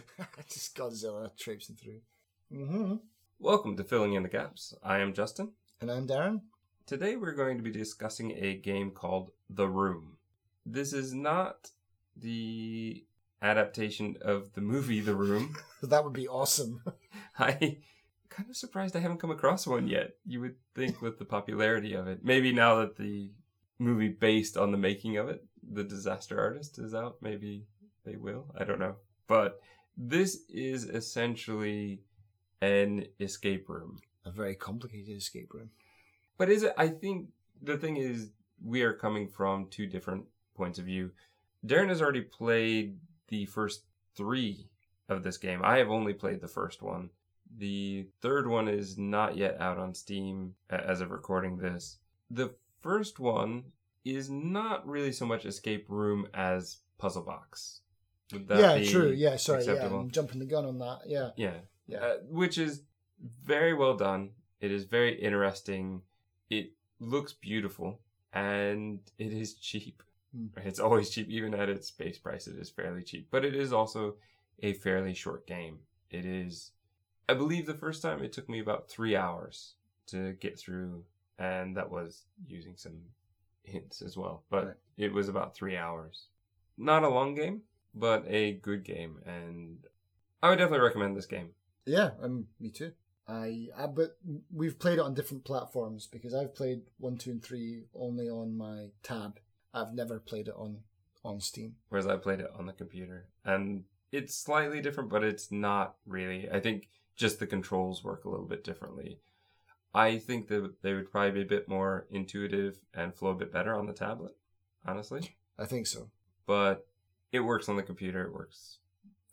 Just Godzilla traipsing through. Mm-hmm. Welcome to Filling in the Gaps. I am Justin. And I'm Darren. Today we're going to be discussing a game called The Room. This is not the adaptation of the movie The Room. That would be awesome. I kind of surprised I haven't come across one yet. You would think with the popularity of it. Maybe now that the movie based on the making of it, The Disaster Artist is out, maybe they will. I don't know. But this is essentially an escape room. A very complicated escape room. But is it? I think the thing is, we are coming from two different points of view. Darren has already played the first three of this game. I have only played the first one. The third one is not yet out on Steam as of recording this. The first one is not really so much escape room as puzzle box. Yeah, true. Yeah, sorry. Yeah. I'm jumping the gun on that. Yeah. Yeah. Yeah. Uh, which is very well done. It is very interesting. It looks beautiful and it is cheap. Hmm. It's always cheap, even at its base price. It is fairly cheap, but it is also a fairly short game. It is, I believe, the first time it took me about three hours to get through, and that was using some hints as well. But Right. it was about three hours. Not a long game, but a good game, and I would definitely recommend this game. Yeah, um, me too. I, I but we've played it on different platforms because I've played one, two, and three only on my tab. I've never played it on on Steam. whereas I played it on the computer. And it's slightly different, but it's not really. I think just the controls work a little bit differently. I think that they would probably be a bit more intuitive and flow a bit better on the tablet, honestly. I think so. But it works on the computer. It works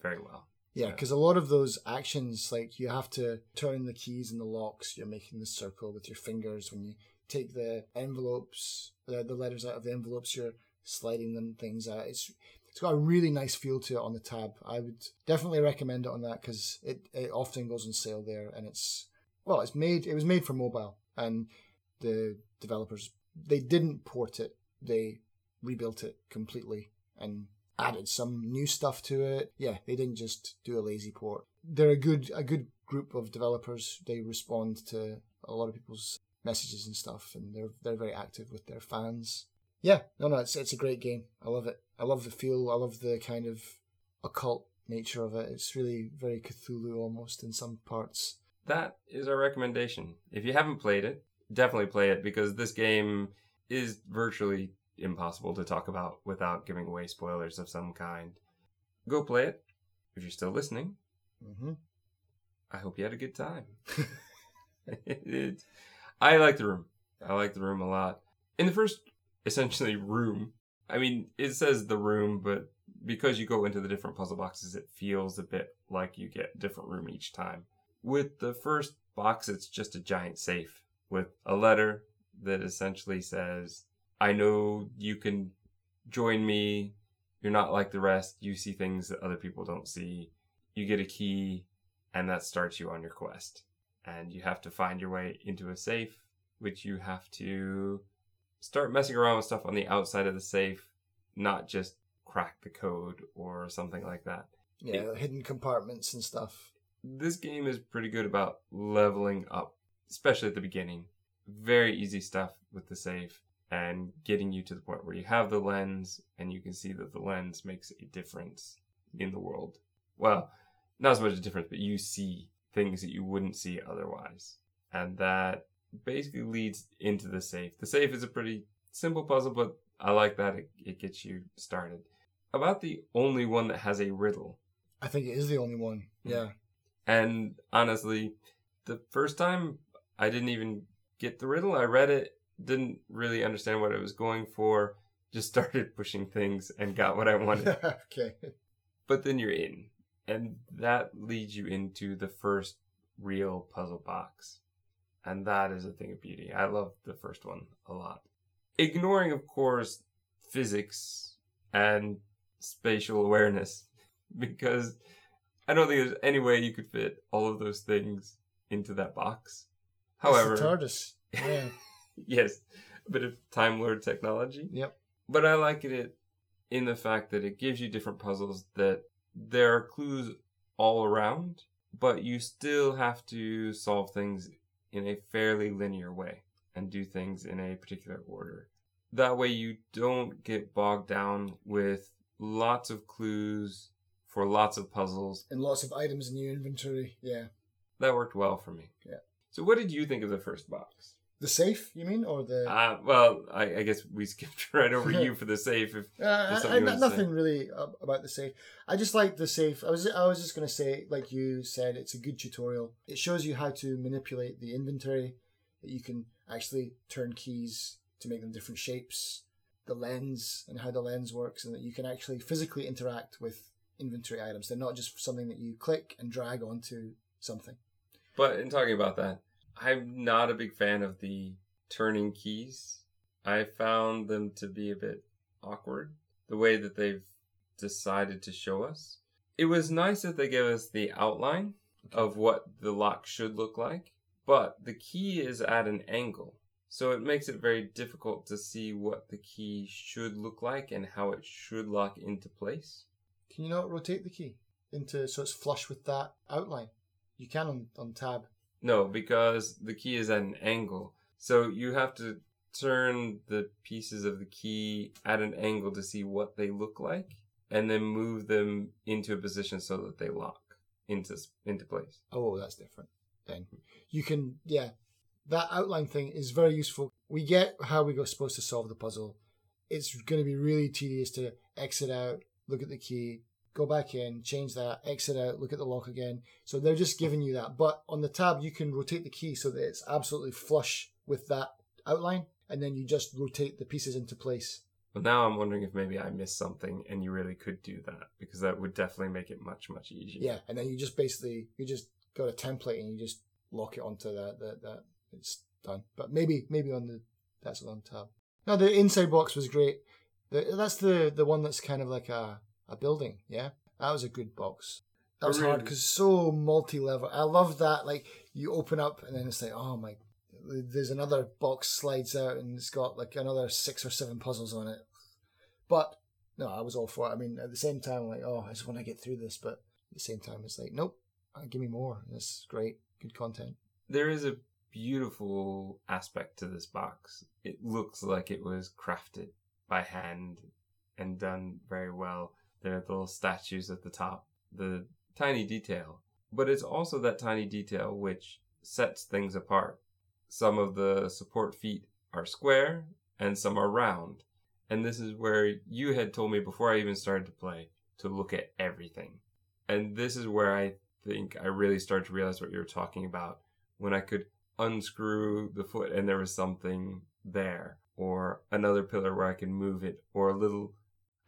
very well. Yeah, because a lot of those actions, like you have to turn the keys and the locks. You're making the circle with your fingers. When you take the envelopes, the, the letters out of the envelopes, you're sliding them things out. It's it's got a really nice feel to it on the tab. I would definitely recommend it on that because it, it often goes on sale there, and it's well, it's made. It was made for mobile, and the developers they didn't port it. They rebuilt it completely and added some new stuff to it. Yeah, they didn't just do a lazy port. They're a good a good group of developers. They respond to a lot of people's messages and stuff, and they're they're very active with their fans. Yeah, no, no, it's it's a great game. I love it. I love the feel. I love the kind of occult nature of it. It's really very Cthulhu almost in some parts. That is our recommendation. If you haven't played it, definitely play it because this game is virtually impossible to talk about without giving away spoilers of some kind. Go play it. If you're still listening, hmm I hope you had a good time. it, I like the room. I like the room a lot. In the first, essentially, room, I mean, it says the room, but because you go into the different puzzle boxes, it feels a bit like you get a different room each time. With the first box, it's just a giant safe with a letter that essentially says, I know you can join me. You're not like the rest. You see things that other people don't see. You get a key, and that starts you on your quest. And you have to find your way into a safe, which you have to start messing around with stuff on the outside of the safe, not just crack the code or something like that. Yeah, hidden compartments and stuff. This game is pretty good about leveling up, especially at the beginning. Very easy stuff with the safe and getting you to the point where you have the lens and you can see that the lens makes a difference in the world. Well, not as much a difference, but you see things that you wouldn't see otherwise. And that basically leads into the safe. The safe is a pretty simple puzzle, but I like that it, it gets you started. About the only one that has a riddle. I think it is the only one. Hmm. Yeah. And honestly, the first time I didn't even get the riddle. I read it, didn't really understand what I was going for, just started pushing things and got what I wanted. okay. but then you're in. And that leads you into the first real puzzle box. And that is a thing of beauty. I love the first one a lot. Ignoring, of course, physics and spatial awareness, because I don't think there's any way you could fit all of those things into that box. However, It's TARDIS. Yeah. Yes, a bit of Time Lord technology. yep. But I like it in the fact that it gives you different puzzles that there are clues all around, but you still have to solve things in a fairly linear way and do things in a particular order. That way you don't get bogged down with lots of clues for lots of puzzles. And lots of items in your inventory. Yeah. That worked well for me. Yeah. So what did you think of the first box? The safe, you mean, or the? Uh, well, I, I guess we skipped right over you for the safe. If Uh, I, I- say? nothing really about the safe. I just like the safe. I was I was just gonna say, like you said, it's a good tutorial. It shows you how to manipulate the inventory. That you can actually turn keys to make them different shapes. The lens and how the lens works, and that you can actually physically interact with inventory items. They're not just something that you click and drag onto something. But in talking about that, I'm not a big fan of the turning keys. I found them to be a bit awkward, the way that they've decided to show us. It was nice that they gave us the outline of what the lock should look like, but the key is at an angle. So it makes it very difficult to see what the key should look like and how it should lock into place. Can you not rotate the key into so it's flush with that outline? You can on, on tab. No, because the key is at an angle. So you have to turn the pieces of the key at an angle to see what they look like and then move them into a position so that they lock into into place. Oh, that's different. Then you can, yeah, that outline thing is very useful. We get how we got supposed to solve the puzzle. It's going to be really tedious to exit out, look at the key, go back in, change that, exit out, look at the lock again. So they're just giving you that. But on the tab, you can rotate the key so that it's absolutely flush with that outline, and then you just rotate the pieces into place. But now I'm wondering if maybe I missed something and you really could do that because that would definitely make it much much easier. Yeah, and then you just basically you just got a template and you just lock it onto that that that it's done. But maybe maybe on the that's on tab. No, the inside box was great. The, that's the the one that's kind of like a a building. Yeah, that was a good box. That was hard because so multi level. I love that. Like you open up and then it's like, oh my, there's another box slides out and it's got like another six or seven puzzles on it. But no, I was all for it. I mean, at the same time, like, oh, I just want to get through this. But at the same time, it's like, nope, uh, give me more. This is great, good content. There is a beautiful aspect to this box. It looks like it was crafted by hand and done very well. There are the little statues at the top, the tiny detail. But it's also that tiny detail which sets things apart. Some of the support feet are square and some are round. And this is where you had told me before I even started to play to look at everything. And this is where I think I really started to realize what you were talking about when I could unscrew the foot and there was something there, or another pillar where I could move it, or a little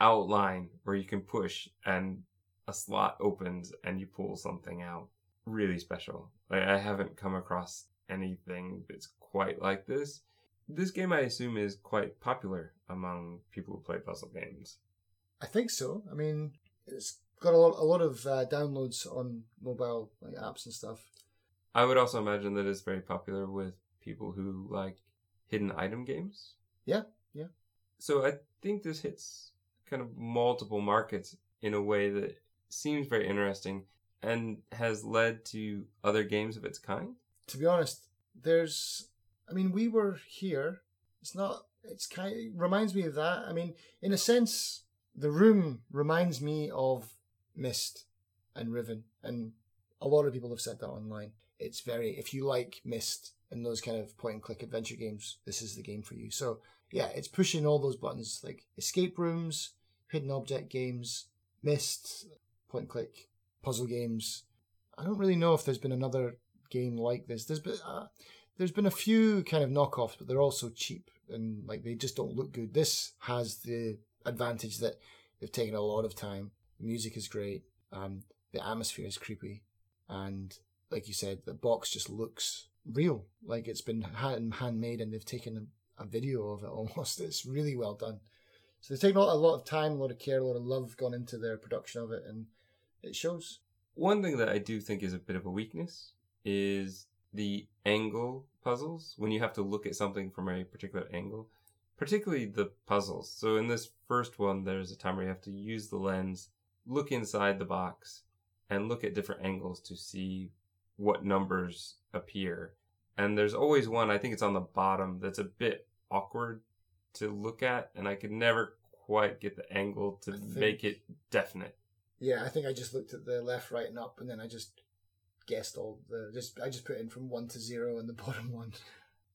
outline where you can push and a slot opens and you pull something out. Really special. Like I haven't come across anything that's quite like this. This game, I assume, is quite popular among people who play puzzle games. I think so. I mean, it's got a lot, a lot of uh, downloads on mobile like apps and stuff. I would also imagine that it's very popular with people who like hidden item games. Yeah, yeah. So I think this hits kind of multiple markets in a way that seems very interesting and has led to other games of its kind. To be honest, there's. I mean, we were here. It's not. It's kind. It reminds me of that. I mean, in a sense, the room reminds me of Myst and Riven, and a lot of people have said that online. It's very. If you like Myst and those kind of point and click adventure games, this is the game for you. So yeah, it's pushing all those buttons like escape rooms, hidden object games, Myst, point and click puzzle games. I don't really know if there's been another game like this. There's been uh, there's been a few kind of knockoffs, but they're all so cheap and like they just don't look good. This has the advantage that they've taken a lot of time. The music is great. Um, the atmosphere is creepy, and like you said, the box just looks real, like it's been hand handmade, and they've taken a, a video of it almost. It's really well done. So they've taken a lot, of time, a lot of care, a lot of love gone into their production of it, and it shows. One thing that I do think is a bit of a weakness is the angle puzzles when you have to look at something from a particular angle, particularly the puzzles. So in this first one, there's a time where you have to use the lens, look inside the box, and look at different angles to see what numbers appear. And there's always one, I think it's on the bottom, that's a bit awkward to look at, and I could never quite get the angle to think- make it definite. Yeah, I think I just looked at the left, right, and up, and then I just guessed all the. Just I just put in from one to zero in the bottom one.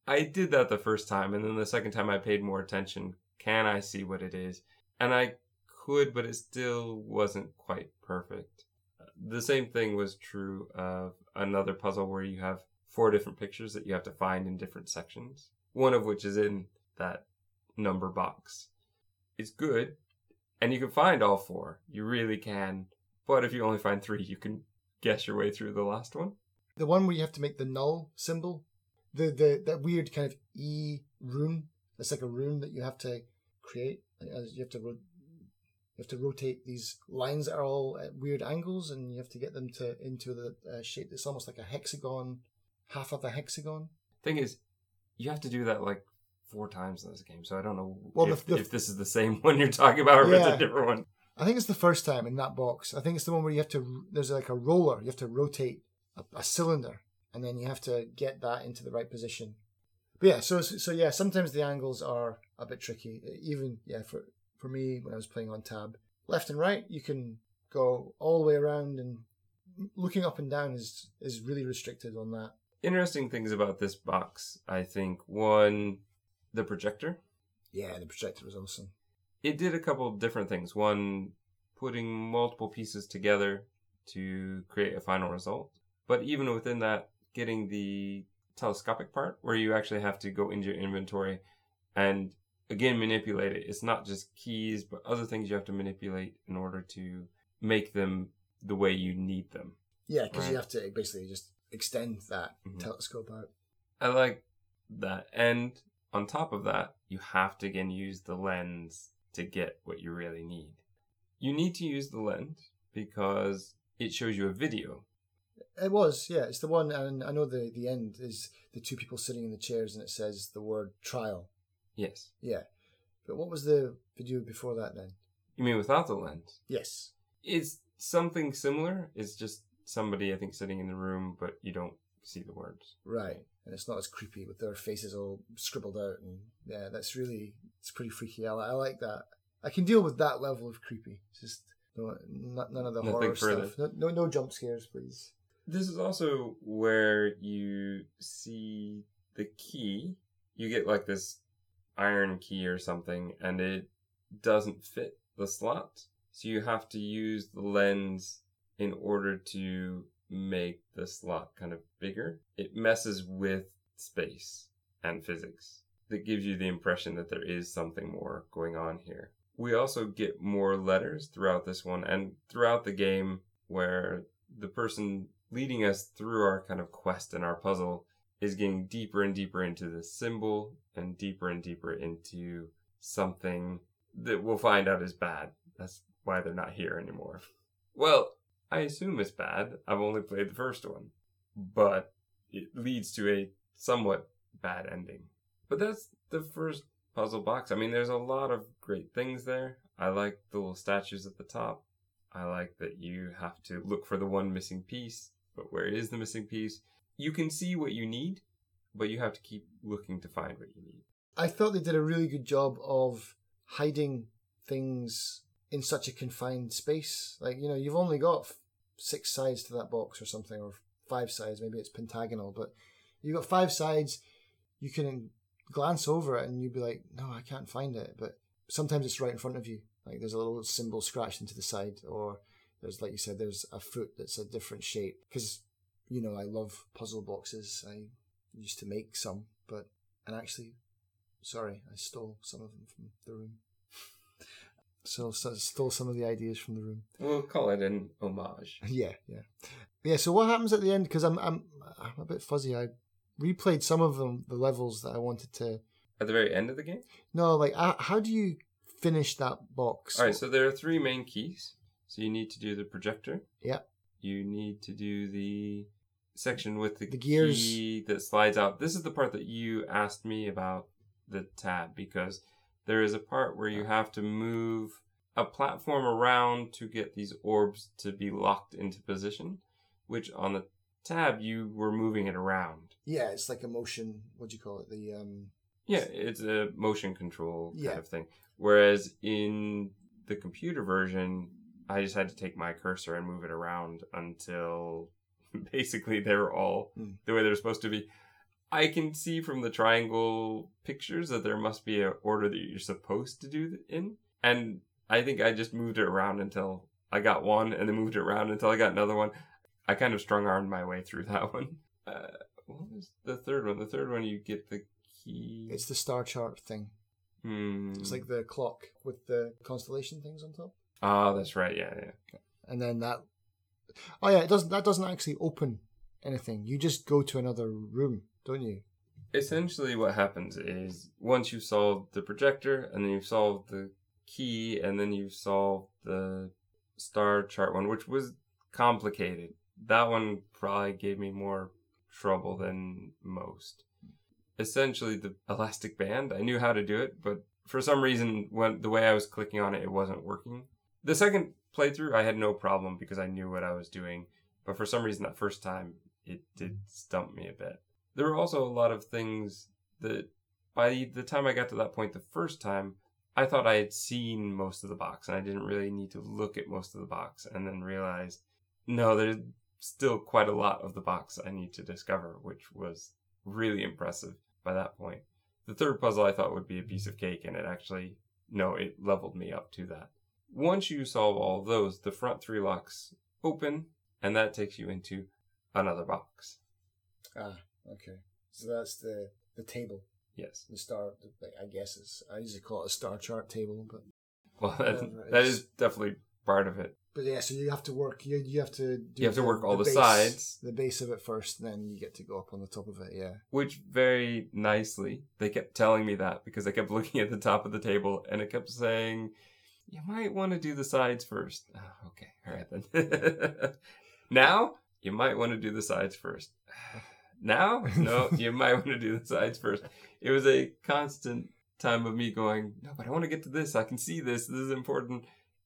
I did that the first time, and then the second time I paid more attention. Can I see what it is? And I could, but it still wasn't quite perfect. The same thing was true of another puzzle where you have four different pictures that you have to find in different sections, one of which is in that number box. It's good, and you can find all four. You really can. But if you only find three, you can guess your way through the last one. The one where you have to make the null symbol, the the that weird kind of E rune. It's like a rune that you have to create. You have to ro- you have to rotate these lines that are all at weird angles, and you have to get them to into the uh, shape that's almost like a hexagon, half of a hexagon. Thing is, you have to do that like four times in this game, so I don't know Well, if, the- if this is the same one you're talking about or if it's a different one. I think it's the first time in that box. I think it's the one where you have to. There's like a roller. You have to rotate a, a cylinder, and then you have to get that into the right position. But yeah, so so yeah, sometimes the angles are a bit tricky. Even yeah, for for me when I was playing on tab, left and right, you can go all the way around, and looking up and down is is really restricted on that. Interesting things about this box, I think. One, the projector. Yeah, the projector was awesome. It did a couple of different things. One, putting multiple pieces together to create a final result. But even within that, getting the telescopic part where you actually have to go into your inventory and again manipulate it. It's not just keys, but other things you have to manipulate in order to make them the way you need them. Yeah, because Right. you have to basically just extend that Mhm. telescope out. I like that. And on top of that, you have to again use the lens to get what you really need. You need to use the lens because it shows you a video. It was, yeah. It's the one, and I know the the end is the two people sitting in the chairs, and it says the word trial. Yes. Yeah, but what was the video before that then? You mean without the lens? Yes. It's something similar. It's just somebody, I think, sitting in the room, but you don't see the words. Right, and it's not as creepy with their faces all scribbled out, and yeah, that's really it's pretty freaky. I, I like that. I can deal with that level of creepy. It's just no, not, none of the Nothing horror further. stuff. No, no, no jump scares, please. This is also where you see the key. You get like this iron key or something, and it doesn't fit the slot. So you have to use the lens in order to make the slot kind of bigger. It messes with space and physics. That gives you the impression that there is something more going on here. We also get more letters throughout this one and throughout the game where the person leading us through our kind of quest and our puzzle is getting deeper and deeper into the symbol and deeper and deeper into something that we'll find out is bad. That's why they're not here anymore. Well, I assume it's bad. I've only played the first one, but it leads to a somewhat bad ending. But that's the first puzzle box. I mean, there's a lot of great things there. I like the little statues at the top. I like that you have to look for the one missing piece, but where is the missing piece? You can see what you need, but you have to keep looking to find what you need. I thought they did a really good job of hiding things in such a confined space. Like, you know, you've only got six sides to that box or something, or five sides. Maybe it's pentagonal, but you've got five sides. You can glance over it and you'd be like, no, I can't find it. But sometimes it's right in front of you. Like, there's a little symbol scratched into the side, or there's, like you said, there's a foot that's a different shape. Because, you know, I love puzzle boxes. I used to make some, but, and actually, Sorry, I stole some of them from the room. So, so stole some of the ideas from the room. We'll call it an homage. yeah, yeah, yeah. So what happens at the end? Because I'm I'm I'm a bit fuzzy. I replayed some of them, the levels that I wanted to. At the very end of the game? No, like uh, how do you finish that box? Alright, so there are three main keys. So you need to do the projector. Yeah. You need to do the section with the, The gears. key that slides out. This is the part that you asked me about the tab because there is a part where you have to move a platform around to get these orbs to be locked into position, which on the tab you were moving it around. Yeah, it's like a motion. What do you call it? The um. Yeah, it's a motion control kind Yeah. of thing. Whereas in the computer version, I just had to take my cursor and move it around until basically they were all Hmm. the way they're supposed to be. I can see from the triangle pictures that there must be an order that you're supposed to do in. And I think I just moved it around until I got one and then moved it around until I got another one. I kind of strung armed my way through that one. Uh, what was the third one? The third one, you get the key. It's the star chart thing. Hmm. It's like the clock with the constellation things on top, Oh, that's right. Yeah, yeah. and then that. Oh yeah, it doesn't. That doesn't actually open anything. You just go to another room, don't you? Essentially, what happens is once you've solved the projector, and then you've solved the key, and then you've solved the star chart one, which was complicated. That one probably gave me more trouble than most. Essentially, the elastic band, I knew how to do it, but for some reason, when the way I was clicking on it, it wasn't working. The second playthrough, I had no problem because I knew what I was doing, but for some reason, that first time, it did stump me a bit. There were also a lot of things that by the time I got to that point the first time, I thought I had seen most of the box and I didn't really need to look at most of the box and then realized no, there's still quite a lot of the box I need to discover, which was really impressive by that point. The third puzzle I thought would be a piece of cake and it actually, no, it leveled me up to that. Once you solve all those, the front three locks open and that takes you into another box. Ah, okay. So that's the the table, Yes. the star. The, I guess it's. I usually call it a star chart table, but Well, that, that is. definitely part of it. but yeah. So you have to work. You you have to. Do You have to work all the base- sides. the base of it first, then you get to go up on the top of it. Yeah. Which very nicely, they kept telling me that because I kept looking at the top of the table and it kept saying, you might want to do the sides first. Oh, okay, all right then. now, you might want to do the sides first. Now, no, you might want to do the sides first. It was a constant time of me going, no, but I want to get to this. I can see this. This is important.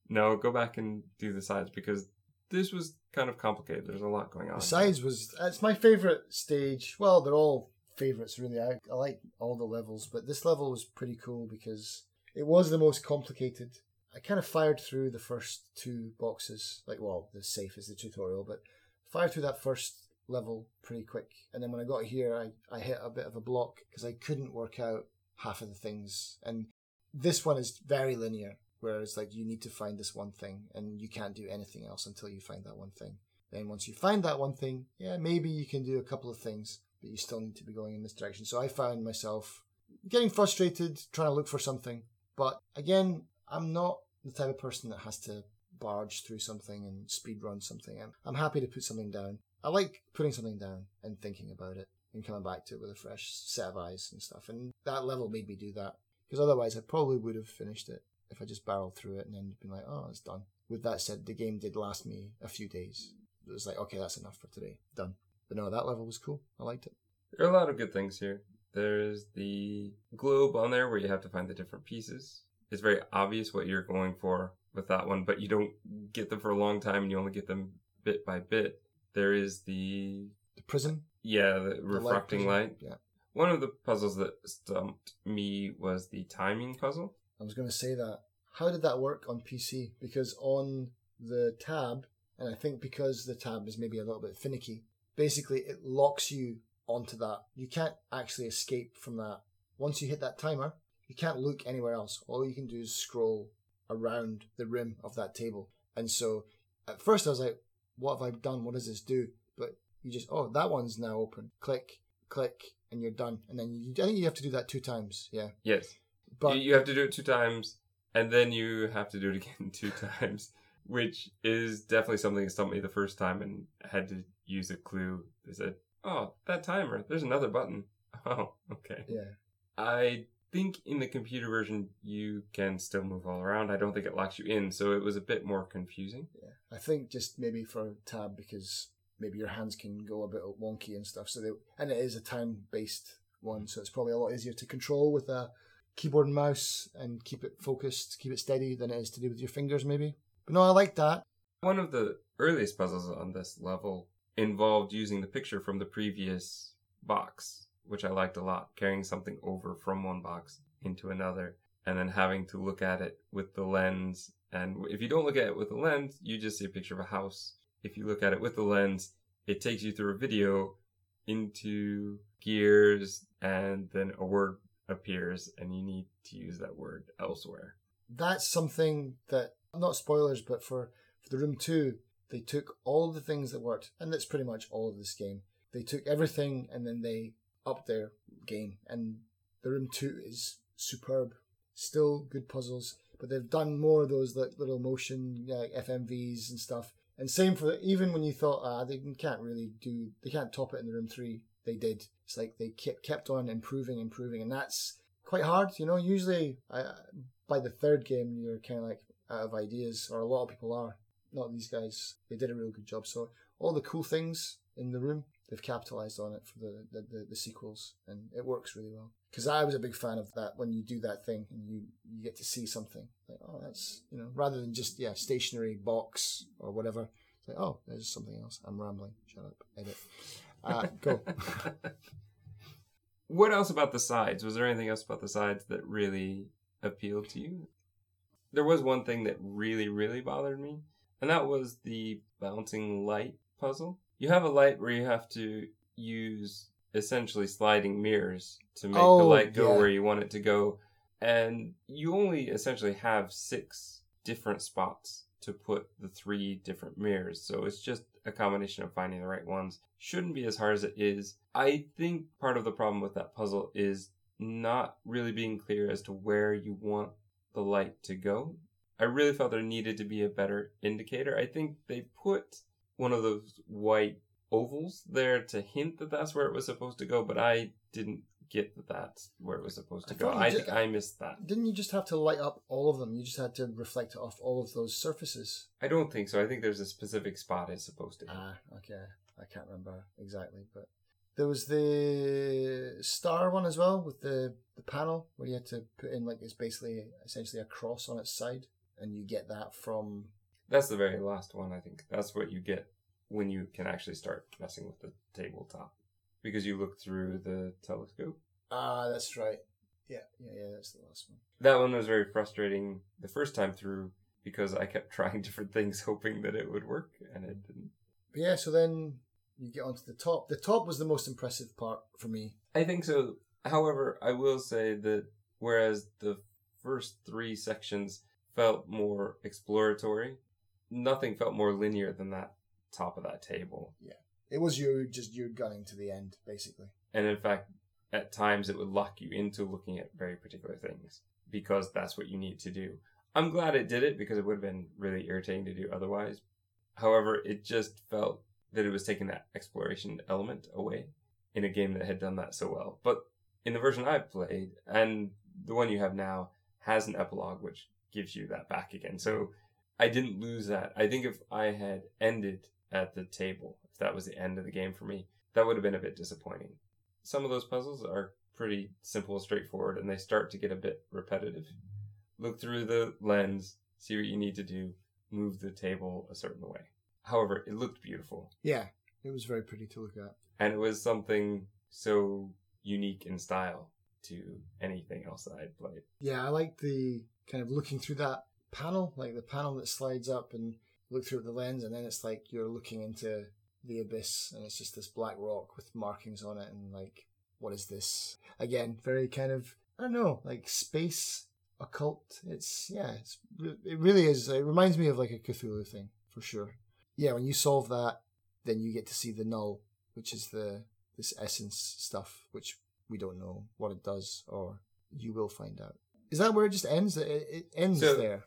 No, go back and do the sides because this was kind of complicated. There's a lot going on. The sides was it's my favorite stage. Well, they're all favorites really. I, I like all the levels, but this level was pretty cool because it was the most complicated. I kind of fired through the first two boxes, like well, the safe is the tutorial, but fired through that first level pretty quick. And then when I got here, I I hit a bit of a block because I couldn't work out half of the things. And this one is very linear, whereas like you need to find this one thing, and you can't do anything else until you find that one thing. Then once you find that one thing, yeah, maybe you can do a couple of things, but you still need to be going in this direction. So I found myself getting frustrated trying to look for something. But again, I'm not the type of person that has to barge through something and speed run something. I'm, I'm happy to put something down. I like putting something down and thinking about it and coming back to it with a fresh set of eyes and stuff. And that level made me do that because otherwise I probably would have finished it if I just barreled through it and then been like, oh, it's done. With that said, the game did last me a few days. It was like, okay, that's enough for today. Done. But no, that level was cool. I liked it. There are a lot of good things here. There's the globe on there where you have to find the different pieces. It's very obvious what you're going for with that one, but you don't get them for a long time and you only get them bit by bit. There is the, The prison, yeah, the refracting prison. light. Yeah. One of the puzzles that stumped me was the timing puzzle. I was going to say that. How did that work on PC? Because on the tab, and I think because the tab is maybe a little bit finicky, basically it locks you onto that. You can't actually escape from that. Once you hit that timer, you can't look anywhere else. All you can do is scroll around the rim of that table. And so at first I was like, what have I done? What does this do? But you just, oh, that one's now open. Click, click, and you're done. And then you, I think you have to do that two times. Yeah. Yes. But you, have to do it two times, and then you have to do it again two times, which is definitely something that stumped me the first time and had to use a clue. They said, oh, that timer, there's another button. Oh, okay. yeah. I think in the computer version, you can still move all around. I don't think it locks you in, so it was a bit more confusing. Yeah, I think just maybe for tab because maybe your hands can go a bit wonky and stuff. So they and it is a time based one, so it's probably a lot easier to control with a keyboard and mouse and keep it focused, keep it steady than it is to do with your fingers, maybe. But no, I like that. One of the earliest puzzles on this level involved using the picture from the previous box, which I liked a lot, carrying something over from one box into another and then having to look at it with the lens. And if you don't look at it with the lens, you just see a picture of a house. If you look at it with the lens, it takes you through a video into gears and then a word appears and you need to use that word elsewhere. That's something that, not spoilers, but for, for the Room 2, they took all the things that worked, and that's pretty much all of this game. They took everything and then they upped their game. And the Room 2 is superb. Still good puzzles, but they've done more of those like little motion like FMVs and stuff. And same for even when you thought ah they can't really do they can't top it in the Room 3, they did. It's like they kept kept on improving, improving, and that's quite hard. You know, usually by the third game you're kind of like out of ideas, or a lot of people are. Not these guys. They did a real good job. So all the cool things in the room, they've capitalized on it for the the, the, the sequels, and it works really well. Because I was a big fan of that when you do that thing and you you get to see something like oh that's you know rather than just yeah stationary box or whatever. It's like oh there's something else. I'm rambling. Shut up. Edit. Uh, go. what else about the sides? Was there anything else about the sides that really appealed to you? There was one thing that really, really bothered me, and that was the bouncing light puzzle. You have a light where you have to use essentially sliding mirrors to make Oh, the light go yeah. where you want it to go, and you only essentially have six different spots to put the three different mirrors. So it's just a combination of finding the right ones. Shouldn't be as hard as it is. I think part of the problem with that puzzle is not really being clear as to where you want the light to go. I really felt there needed to be a better indicator. I think they put one of those white ovals there to hint that that's where it was supposed to go, but I didn't get that that's where it was supposed to I go. I did- think I missed that. Didn't you just have to light up all of them? You just had to reflect off all of those surfaces. I don't think so. I think there's a specific spot it's supposed to be. Ah, okay. I can't remember exactly, but there was the star one as well with the the panel where you had to put in like it's basically essentially a cross on its side, and you get that from That's the very last one, I think. That's what you get when you can actually start messing with the tabletop. Because you look through the telescope. ah, that's right. Yeah, yeah, yeah. That's the last one. That one was very frustrating the first time through because I kept trying different things hoping that it would work and it didn't. But yeah, so then you get onto the top. The top was the most impressive part for me. I think so. However, I will say that whereas the first three sections felt more exploratory, nothing felt more linear than that top of that table. Yeah. It was you just you gunning to the end, basically. And in fact, at times it would lock you into looking at very particular things because that's what you need to do. I'm glad it did it because it would have been really irritating to do otherwise. However, it just felt that it was taking that exploration element away in a game that had done that so well. But in the version I've played and the one you have now has an epilogue which gives you that back again. So I didn't lose that. I think if I had ended at the table, if that was the end of the game for me, that would have been a bit disappointing. Some of those puzzles are pretty simple and straightforward and they start to get a bit repetitive. Look through the lens, see what you need to do, move the table a certain way. However, it looked beautiful Yeah, it was very pretty to look at. and it was something so unique in style to anything else that I'd played. Yeah, I like the kind of looking through that panel, like the panel that slides up and look through the lens, and then it's like you're looking into the abyss, and it's just this black rock with markings on it, and like, what is this? Again, very kind of I don't know, like space occult. It's yeah, it's it really is. It reminds me of like a Cthulhu thing for sure. Yeah, when you solve that, then you get to see the null, which is the this essence stuff, which we don't know what it does, or you will find out. Is that where it just ends? It, it ends So- there.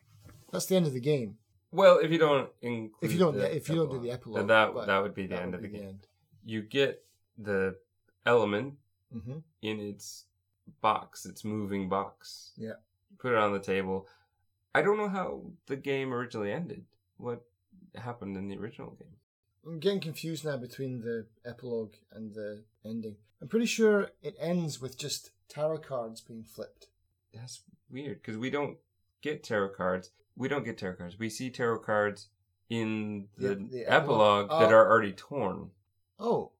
That's the end of the game. Well, if you don't include If you don't, the if you don't do the then epilogue, that that would be the end of the game. end. You get the element hmm in its box, its moving box. Yeah. Put it on the table. I don't know how the game originally ended. What happened in the original game? I'm getting confused now between the epilogue and the ending. I'm pretty sure it ends with just tarot cards being flipped. That's weird because we don't get tarot cards. We don't get tarot cards. We see tarot cards in the, The- the epilogue epilogue. that Oh. are already torn. Oh,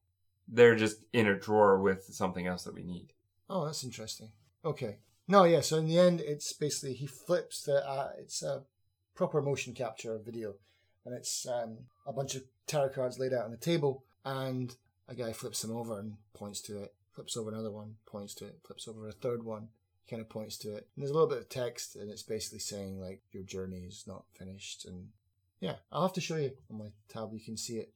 They're just in a drawer with something else that we need. oh, that's interesting. Okay. No, yeah. So in the end, it's basically he flips the. Uh, it's a proper motion capture video, and it's um, a bunch of tarot cards laid out on the table, and a guy flips them over and points to it. Flips over another one, points to it. Flips over a third one, kind of points to it. And there's a little bit of text, and it's basically saying like your journey is not finished. And yeah, I'll have to show you on my tab. You can see it.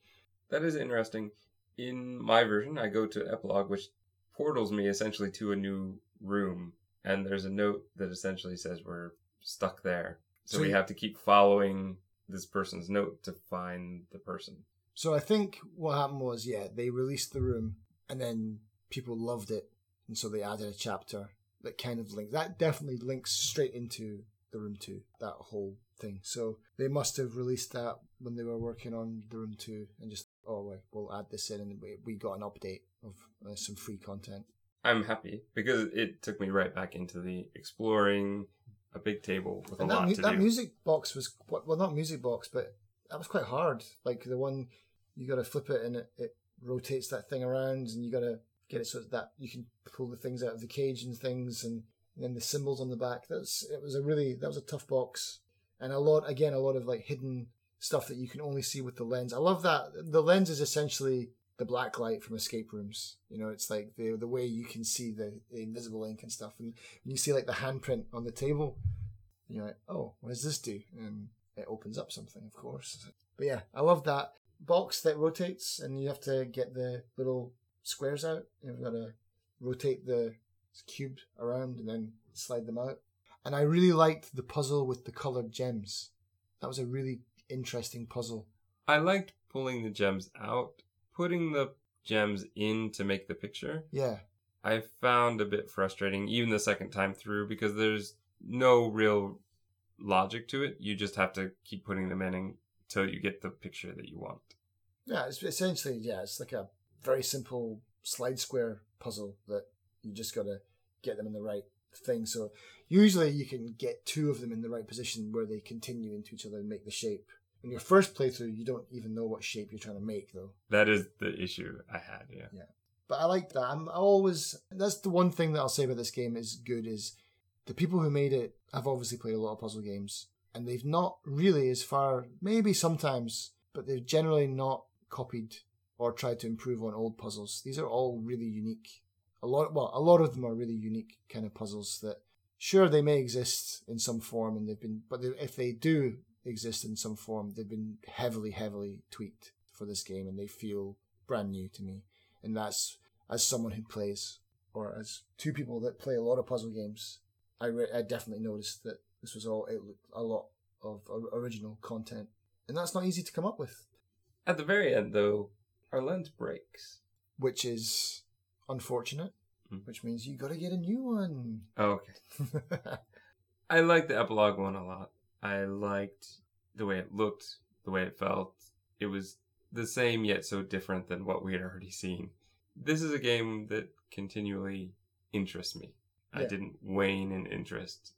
That is interesting. In my version, I go to epilogue, which portals me essentially to a new room, and there's a note that essentially says we're stuck there. So, So we have to keep following this person's note to find the person. So I think what happened was, yeah, they released the room, and then people loved it, and so they added a chapter that kind of linked. That definitely links straight into the room two. That whole thing. So they must have released that when they were working on the room two, and just oh, wait, we'll add this in, and we, we got an update of uh, some free content. I'm happy because it took me right back into the exploring a big table with And a that, lot mu- to that do. music box was well, not music box, but that was quite hard. Like the one you got to flip it and it, it rotates that thing around, and you got to get it so that you can pull the things out of the cage and things, and, and then the symbols on the back. That's it was a really that was a tough box, and a lot again a lot of like hidden stuff that you can only see with the lens. I love that the lens is essentially the black light from escape rooms. You know, it's like the the way you can see the, the invisible ink and stuff, and you see like the handprint on the table. And you're like, oh, what does this do? And it opens up something, of course. But yeah, I love that box that rotates, and you have to get the little squares out. You've got to rotate the cube around and then slide them out. And I really liked the puzzle with the colored gems. That was a really interesting puzzle. I liked pulling the gems out, putting the gems in to make the picture. Yeah, I found a bit frustrating even the second time through because there's no real logic to it. You just have to keep putting them in until you get the picture that you want. yeah. It's essentially yeah, it's like a very simple slide square puzzle that you just got to get them in the right thing. So usually you can get two of them in the right position where they continue into each other and make the shape. In your first playthrough, you don't even know what shape you're trying to make though. That is the issue I had, yeah. Yeah, But I like that. I'm I always that's the one thing that I'll say about this game is good is the people who made it have obviously played a lot of puzzle games and they've not really as far maybe sometimes, but they've generally not copied or try to improve on old puzzles. These are all really unique. A lot well, a lot of them are really unique kind of puzzles that sure they may exist in some form and they've been but if they do exist in some form, they've been heavily heavily tweaked for this game and they feel brand new to me and that's as someone who plays or as two people that play a lot of puzzle games i, re- I definitely noticed that this was all a lot of original content and that's not easy to come up with At the very end, though, our lens breaks. which is unfortunate Mm. which means you got to get a new one Oh, okay. I liked the epilogue one a lot. I liked the way it looked, the way it felt. It was the same yet so different than what we had already seen. This is a game that continually interests me. I Yeah. didn't wane in interest.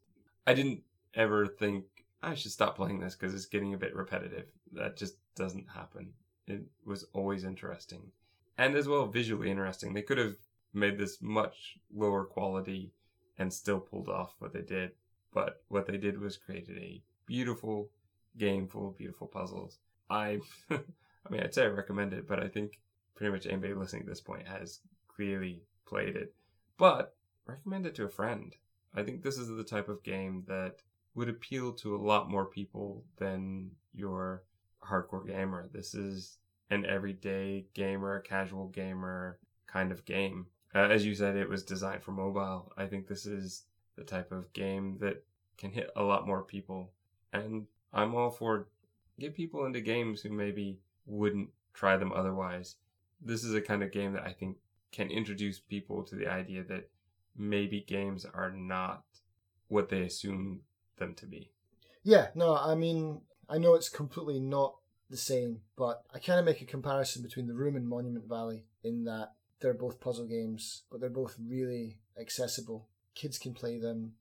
I didn't ever think I should stop playing this because it's getting a bit repetitive. That just doesn't happen. It was always interesting. And as well, visually interesting. They could have made this much lower quality and still pulled off what they did. But what they did was created a beautiful game full of beautiful puzzles. I, I mean, I'd say I recommend it, but I think pretty much anybody listening at this point has clearly played it. But recommend it to a friend. I think this is the type of game that would appeal to a lot more people than your hardcore gamer. This is an everyday gamer, casual gamer kind of game. Uh, as you said, it was designed for mobile. I think this is the type of game that can hit a lot more people. And I'm all for get people into games who maybe wouldn't try them otherwise. This is a kind of game that I think can introduce people to the idea that maybe games are not what they assume them to be. yeah no i mean i know it's completely not the same but i kind of make a comparison between the room and monument valley in that they're both puzzle games but they're both really accessible kids can play them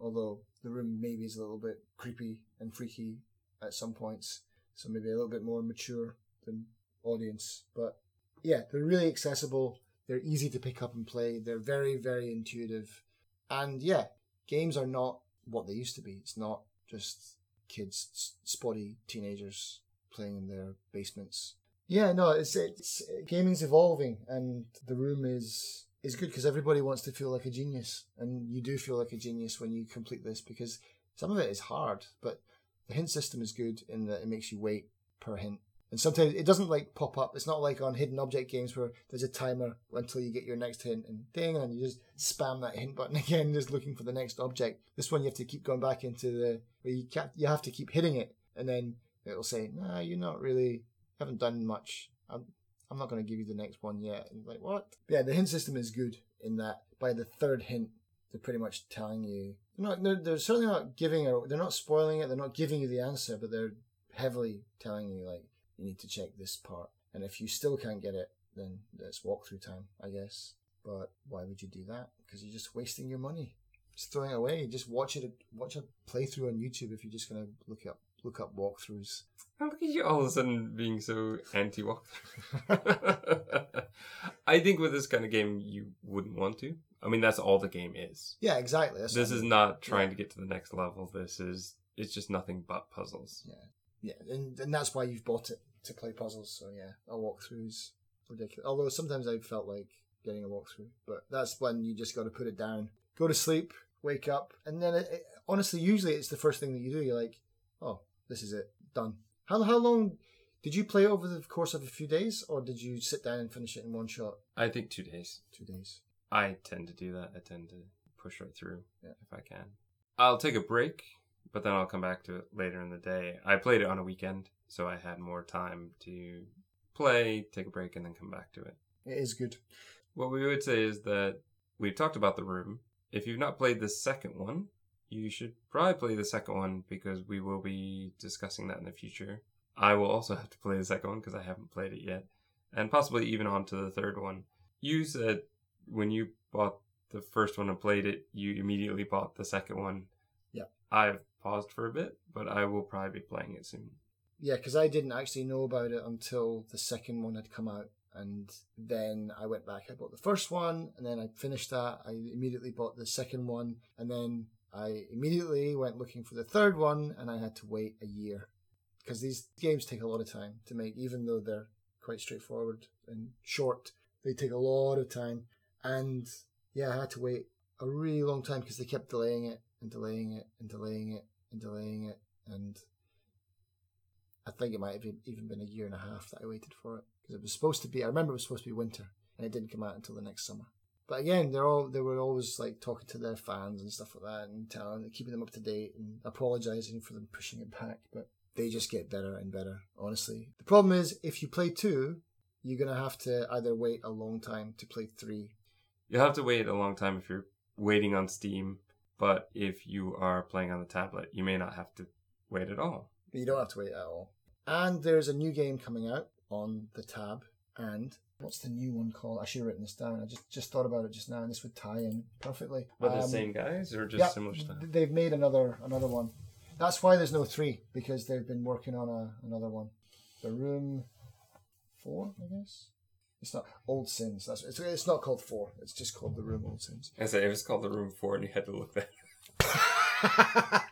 Although the room maybe is a little bit creepy and freaky at some points, so maybe a little bit more mature than audience. But yeah, they're really accessible. They're easy to pick up and play. They're very, very intuitive. And yeah, games are not what they used to be. It's not just kids, spotty teenagers playing in their basements. Yeah, no, it's it's gaming's evolving, and the room is is good because everybody wants to feel like a genius, and you do feel like a genius when you complete this because some of it is hard, but the hint system is good in that it makes you wait per hint. And sometimes it doesn't like pop up. It's not like on hidden object games where there's a timer until you get your next hint and ding, and you just spam that hint button again, just looking for the next object. This one you have to keep going back into the where you can't, you have to keep hitting it, and then it'll say, "Nah, you're not really haven't done much. I'm I'm not going to give you the next one yet." And like what? Yeah, the hint system is good in that by the third hint, they're pretty much telling you. They're not. They're, they're certainly not giving. it. they're not spoiling it. They're not giving you the answer, but they're heavily telling you like you need to check this part. And if you still can't get it, then it's walkthrough time, I guess. But why would you do that? Because you're just wasting your money. Just throwing it away. Just watch it. Watch a playthrough on YouTube if you're just gonna look it up look up walkthroughs. How look at you all of a sudden being so anti walkthrough. I think with this kind of game, you wouldn't want to. I mean, that's all the game is. Yeah, exactly. That's This is not trying to get to the next level. This is it's just nothing but puzzles. Yeah, yeah, and, and that's why you've bought it to play puzzles. So yeah, a walkthrough is ridiculous. Although sometimes I felt like getting a walkthrough, but that's when you just got to put it down, go to sleep, wake up, and then it, it, honestly, usually it's the first thing that you do. You're like, oh, this is it, done. How how long did you play over the course of a few days, or did you sit down and finish it in one shot? I think two days. Two days. I tend to do that. I tend to push right through Yeah. if I can. I'll take a break, but then I'll come back to it later in the day. I played it on a weekend, so I had more time to play, take a break, and then come back to it. It is good. What we would say is that we've talked about the room. If you've not played the second one, you should probably play the second one because we will be discussing that in the future. I will also have to play the second one because I haven't played it yet, and possibly even on to the third one. You said when you bought the first one and played it, you immediately bought the second one. Yeah. I've paused for a bit, but I will probably be playing it soon. Yeah, because I didn't actually know about it until the second one had come out. And then I went back. I bought the first one, and then I finished that. I immediately bought the second one, and then I immediately went looking for the third one, and I had to wait a year. Because these games take a lot of time to make, even though they're quite straightforward and short. They take a lot of time. And yeah, I had to wait a really long time because they kept delaying it and delaying it and delaying it and delaying it. And I think it might have even been a year and a half that I waited for it because it was supposed to be. I remember it was supposed to be winter, and it didn't come out until the next summer. But again, they're all they were always like talking to their fans and stuff like that, and telling, keeping them up to date, and apologizing for them pushing it back. But they just get better and better, honestly. The problem is, if you play two, you're gonna have to either wait a long time to play three. You'll have to wait a long time if you're waiting on Steam, but if you are playing on the tablet, you may not have to wait at all. You don't have to wait at all. And there's a new game coming out on the tab. And what's the new one called? I should have written this down. I just just thought about it just now, and this would tie in perfectly. The Um, same guys or just yeah, similar stuff? They've made another another one. That's why there's no three because they've been working on a, another one. The Room Four, I guess. It's not Old Sins. That's it's, it's not called Four. It's just called The Room Old Sins. I say it was called the Room Four, and you had to look that.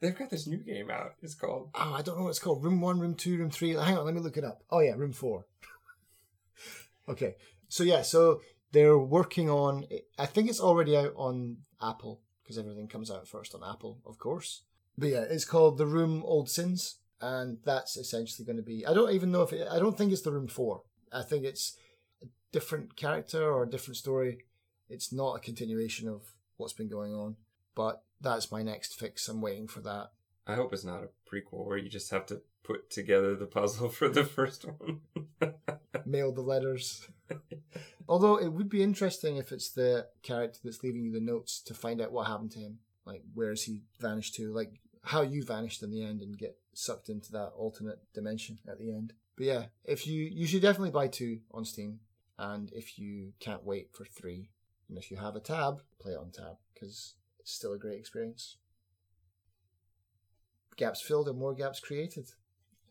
They've got this new game out. It's called. Oh, I don't know what it's called. Room one, room two, room three. Hang on, let me look it up. Oh yeah, room four. Okay, so yeah, so they're working on. I think it's already out on Apple because everything comes out first on Apple, of course. But yeah, it's called The Room Old Sins, and that's essentially going to be. I don't even know if it, I don't think it's the Room Four. I think it's a different character or a different story. It's not a continuation of what's been going on, but that's my next fix. I'm waiting for that. I hope it's not a prequel where you just have to put together the puzzle for the first one. mail the letters. Although it would be interesting if it's the character that's leaving you the notes to find out what happened to him. Like, where has he vanished to? Like, how you vanished in the end and get sucked into that alternate dimension at the end. But yeah, if you, you should definitely buy two on Steam. And if you can't wait for three, and if you have a tab, play it on tab. Because It's still a great experience. Gaps filled or more gaps created.